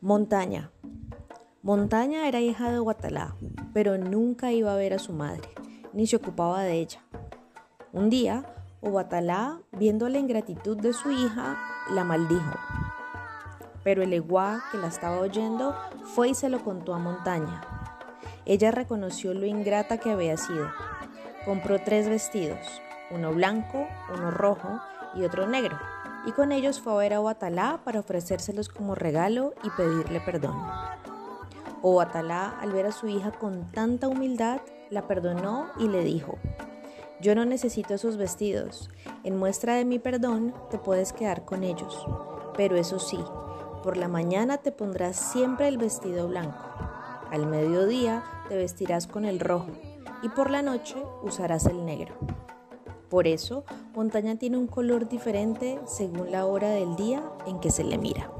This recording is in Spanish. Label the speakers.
Speaker 1: Montaña. Montaña era hija de Guatalá, pero nunca iba a ver a su madre, ni se ocupaba de ella. Un día, Guatalá, viendo la ingratitud de su hija, la maldijo. Pero el eguá que la estaba oyendo fue y se lo contó a Montaña. Ella reconoció lo ingrata que había sido. Compró tres vestidos, uno blanco, uno rojo y otro negro y con ellos fue a ver a Oatalá para ofrecérselos como regalo y pedirle perdón. Oatalá, al ver a su hija con tanta humildad, la perdonó y le dijo, yo no necesito esos vestidos, en muestra de mi perdón te puedes quedar con ellos, pero eso sí, por la mañana te pondrás siempre el vestido blanco, al mediodía te vestirás con el rojo y por la noche usarás el negro. Por eso, montaña tiene un color diferente según la hora del día en que se le mira.